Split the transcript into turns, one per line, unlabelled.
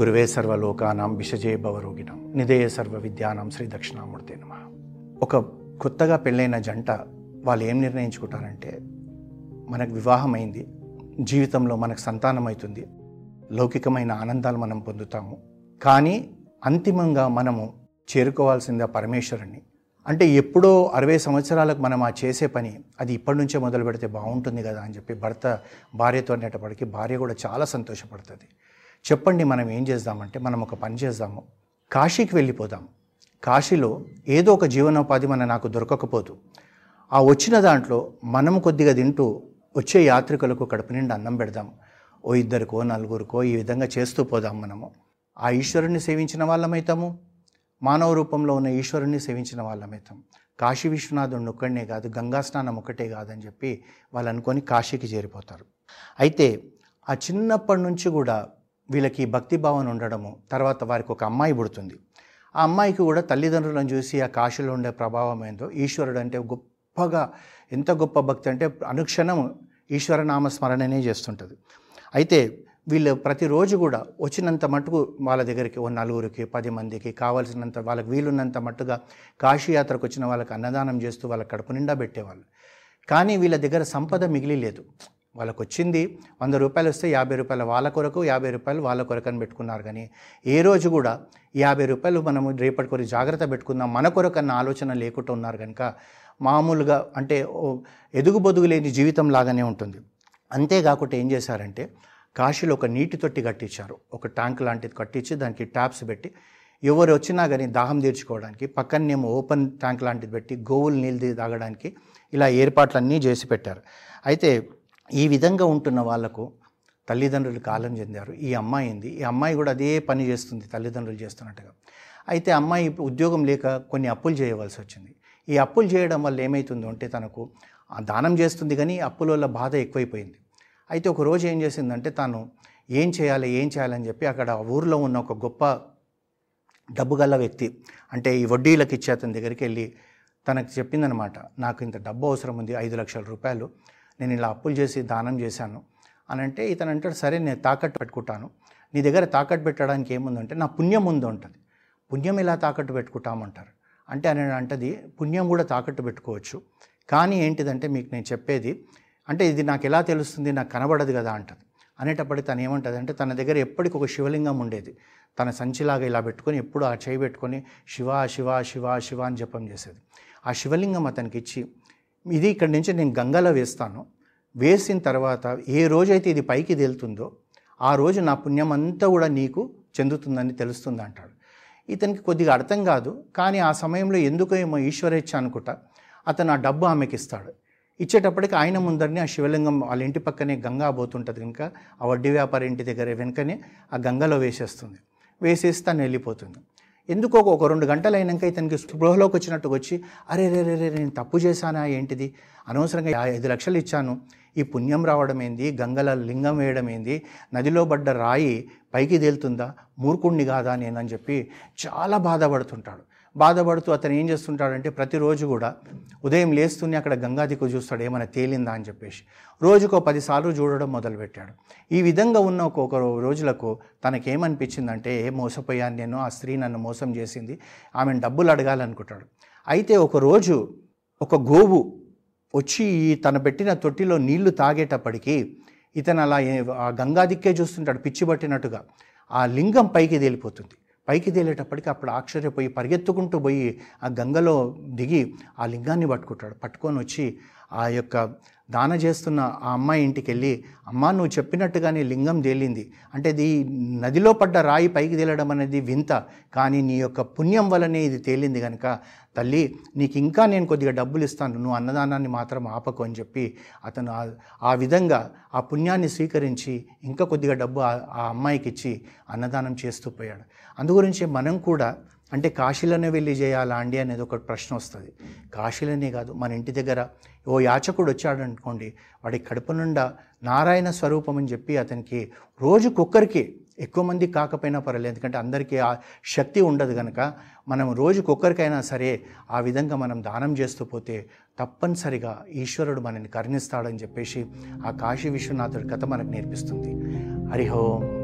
గురువే సర్వలోకానాం విషజే భవరోగిణం నిధేయ సర్వ విద్యానాం శ్రీ దక్షిణామూర్తి నమ. ఒక కొత్తగా పెళ్ళైన జంట వాళ్ళు ఏం నిర్ణయించుకుంటారంటే మనకు వివాహమైంది జీవితంలో మనకు సంతానం అవుతుంది లౌకికమైన ఆనందాలు మనం పొందుతాము కానీ అంతిమంగా మనము చేరుకోవాల్సింది పరమేశ్వరుణ్ణి. అంటే ఎప్పుడో అరవై సంవత్సరాలకు మనం ఆ చేసే పని అది ఇప్పటి నుంచే మొదలు పెడితే బాగుంటుంది కదా అని చెప్పి భర్త భార్యతో అనేటప్పటికీ భార్య కూడా చాలా సంతోషపడుతుంది. చెప్పండి మనం ఏం చేద్దామంటే మనం ఒక పని చేద్దాము. కాశీకి వెళ్ళిపోదాం. కాశీలో ఏదో ఒక జీవనోపాధి మన నాకు దొరకకపోదు. ఆ వచ్చిన దాంట్లో మనం కొద్దిగా తింటూ వచ్చే యాత్రికులకు కడుపు నిండా అన్నం పెడదాం. ఓ ఇద్దరికో నలుగురికో ఈ విధంగా చేస్తూ పోదాం మనము. ఆ ఈశ్వరుణ్ణి సేవించిన వాళ్ళమైతాము. మానవ రూపంలో ఉన్న ఈశ్వరుణ్ణి సేవించిన వాళ్ళమైతాం. కాశీ విశ్వనాథుడిని ఒక్కడనే కాదు గంగా స్నానం ఒకటే కాదని చెప్పి వాళ్ళు అనుకొని కాశీకి చేరిపోతారు. అయితే ఆ చిన్నప్పటి నుంచి కూడా వీళ్ళకి భక్తిభావం ఉండడము తర్వాత వారికి ఒక అమ్మాయి పుడుతుంది. ఆ అమ్మాయికి కూడా తల్లిదండ్రులను చూసి ఆ కాశీలో ఉండే ప్రభావం ఏందో ఈశ్వరుడు అంటే గొప్పగా ఎంత గొప్ప భక్తి అంటే అనుక్షణం ఈశ్వర నామ స్మరణనే చేస్తుంటుంది. అయితే వీళ్ళు ప్రతిరోజు కూడా వచ్చినంత మటుకు వాళ్ళ దగ్గరికి ఓ నలుగురికి పది మందికి కావాల్సినంత వాళ్ళకి వీలున్నంత మట్టుగా కాశీయాత్రకు వచ్చిన వాళ్ళకి అన్నదానం చేస్తూ వాళ్ళ కడుపు నిండా పెట్టేవాళ్ళు. కానీ వీళ్ళ దగ్గర సంపద మిగిలి లేదు వాళ్ళకు వచ్చింది వంద రూపాయలు వస్తే యాభై రూపాయలు వాళ్ళ కొరకు యాభై రూపాయలు వాళ్ళ కొరకు అని పెట్టుకున్నారు. కానీ ఏ రోజు కూడా యాభై రూపాయలు మనము రేపటి కొరకు జాగ్రత్త పెట్టుకుందాం మన కొరకు అన్న ఆలోచన లేకుండా ఉన్నారు కనుక మామూలుగా అంటే ఎదుగు బొదుగు లేని జీవితం లాగానే ఉంటుంది. అంతేకాకుండా ఏం చేశారంటే కాశీలో ఒక నీటి తొట్టి కట్టించారు. ఒక ట్యాంక్ లాంటిది కట్టించి దానికి ట్యాప్స్ పెట్టి ఎవరు వచ్చినా కానీ దాహం తీర్చుకోవడానికి పక్కనేమో ఓపెన్ ట్యాంక్ లాంటిది పెట్టి గోవులు నీళ్ళు తాగడానికి ఇలా ఏర్పాట్లన్నీ చేసి పెట్టారు. అయితే ఈ విధంగా ఉంటున్న వాళ్ళకు తల్లిదండ్రులు కాలం చెందారు. ఈ అమ్మాయి ఉంది. ఈ అమ్మాయి కూడా అదే పని చేస్తుంది తల్లిదండ్రులు చేస్తున్నట్టుగా. అయితే అమ్మాయి ఉద్యోగం లేక కొన్ని అప్పులు చేయవలసి వచ్చింది. ఈ అప్పులు చేయడం వల్ల ఏమవుతుందో అంటే తనకు ఆ దానం చేస్తుంది కానీ అప్పుల వల్ల బాధ ఎక్కువైపోయింది. అయితే ఒక రోజు ఏం చేసిందంటే తాను ఏం చేయాలి ఏం చేయాలని చెప్పి అక్కడ ఊర్లో ఉన్న ఒక గొప్ప డబ్బు గల వ్యక్తి అంటే ఈ వడ్డీలకు ఇచ్చే అతని దగ్గరికి వెళ్ళి తనకు చెప్పిందనమాట నాకు ఇంత డబ్బు అవసరం ఉంది ఐదు లక్షల రూపాయలు. నేను ఇలా అప్పులు చేసి దానం చేశాను అని అంటే ఇతను అంటాడు సరే నేను తాకట్టు పెట్టుకుంటాను. నీ దగ్గర తాకట్టు పెట్టడానికి ఏముందంటే నా పుణ్యం ముందు ఉంటుంది పుణ్యం ఇలా తాకట్టు పెట్టుకుంటామంటారు? అంటే అని అంటది పుణ్యం కూడా తాకట్టు పెట్టుకోవచ్చు. కానీ ఏంటిదంటే మీకు నేను చెప్పేది అంటే ఇది నాకు ఎలా తెలుస్తుంది నాకు కనబడదు కదా అంటది. అనేటప్పటికి తను ఏమంటుంది అంటే తన దగ్గర ఎప్పటికి ఒక శివలింగం ఉండేది. తన సంచిలాగా ఇలా పెట్టుకొని ఎప్పుడు ఆ చేయి పెట్టుకొని శివ శివ శివ శివ అని జపం చేసేది. ఆ శివలింగం అతనికి ఇచ్చి ఇది ఇక్కడి నుంచి నేను గంగలో వేస్తాను. వేసిన తర్వాత ఏ రోజైతే ఇది పైకి తేలుతుందో ఆ రోజు నా పుణ్యం అంతా కూడా నీకు చెందుతుందని తెలుస్తుంది అంటాడు. ఇతనికి కొద్దిగా అర్థం కాదు కానీ ఆ సమయంలో ఎందుకో ఏమో ఈశ్వరేచ్ఛ అనుకుంటా అతను ఆ డబ్బు ఆమెకి ఇస్తాడు. ఇచ్చేటప్పటికి ఆయన ముందరనే ఆ శివలింగం వాళ్ళ ఇంటి పక్కనే గంగా పోతుంటుంది కనుక ఆ వడ్డీ వ్యాపారి ఇంటి దగ్గర వెనుకనే ఆ గంగలో వేసేస్తుంది. వేసేసి తను వెళ్ళిపోతుంది. ఎందుకో ఒక రెండు గంటలు అయినాక ఇతనికి స్పృహలోకి వచ్చినట్టుగా వచ్చి అరే రే రే రే నేను తప్పు చేశానా? ఏంటిది? అనవసరంగా ఐదు లక్షలు ఇచ్చాను. ఈ పుణ్యం రావడం ఏంది గంగల లింగం వేయడం ఏంది నదిలో పడ్డ రాయి పైకి తేలుతుందా? మూర్ఖుణ్ణి కాదా నేనని చెప్పి చాలా బాధపడుతుంటాడు. బాధపడుతూ అతను ఏం చేస్తుంటాడంటే ప్రతిరోజు కూడా ఉదయం లేస్తూనే అక్కడ గంగా దిక్కు చూస్తాడు ఏమైనా తేలిందా? అని చెప్పేసి. రోజుకో పదిసార్లు చూడడం మొదలుపెట్టాడు. ఈ విధంగా ఉన్న ఒక్కొక్క రోజులకు తనకేమనిపించిందంటే ఏ మోసపోయాను నేను ఆ స్త్రీ నన్ను మోసం చేసింది ఆమెను డబ్బులు అడగాలనుకుంటాడు. అయితే ఒకరోజు ఒక గోవు వచ్చి తన పెట్టిన తొట్టిలో నీళ్ళు తాగేటప్పటికీ ఇతను అలా గంగాదిక్కే గంగా దిక్కే చూస్తుంటాడు పిచ్చి పట్టినట్టుగా. ఆ లింగం పైకి తేలిపోతుంది. పైకి తేలేటప్పటికి అప్పుడు ఆశ్చర్యపోయి పరిగెత్తుకుంటూ పోయి ఆ గంగలో దిగి ఆ లింగాన్ని పట్టుకుంటాడు. పట్టుకొని వచ్చి ఆ యొక్క దాన చేస్తున్న ఆ అమ్మాయి ఇంటికి వెళ్ళి అమ్మ నువ్వు చెప్పినట్టుగానే లింగం తేలింది. అంటే ఇది నదిలో పడ్డ రాయి పైకి తేలడం అనేది వింత కానీ నీ యొక్క పుణ్యం వల్లనే ఇది తేలింది కనుక తల్లి నీకు ఇంకా నేను కొద్దిగా డబ్బులు ఇస్తాను. నువ్వు అన్నదానాన్ని మాత్రం ఆపకు అని చెప్పి అతను ఆ- విధంగా ఆ పుణ్యాన్ని స్వీకరించి ఇంకా కొద్దిగా డబ్బు ఆ ఆ అమ్మాయికి ఇచ్చి అన్నదానం చేస్తూ పోయాడు. అందుగురించి మనం కూడా అంటే కాశీలోనే వెళ్ళి చేయాలా అండి అనేది ఒక ప్రశ్న వస్తుంది. కాశీలోనే కాదు మన ఇంటి దగ్గర ఓ యాచకుడు వచ్చాడు అనుకోండి వాడి కడుపు నుండా నారాయణ స్వరూపం అని చెప్పి అతనికి రోజుకొక్కరికి ఎక్కువ మంది కాకపోయినా పర్వాలేదు ఎందుకంటే అందరికీ ఆ శక్తి ఉండదు కనుక మనం రోజుకొక్కరికైనా సరే ఆ విధంగా మనం దానం చేస్తూ పోతే తప్పనిసరిగా ఈశ్వరుడు మనని కరుణిస్తాడని చెప్పేసి ఆ కాశీ విశ్వనాథుడి కథ మనకు నేర్పిస్తుంది. హరిహోం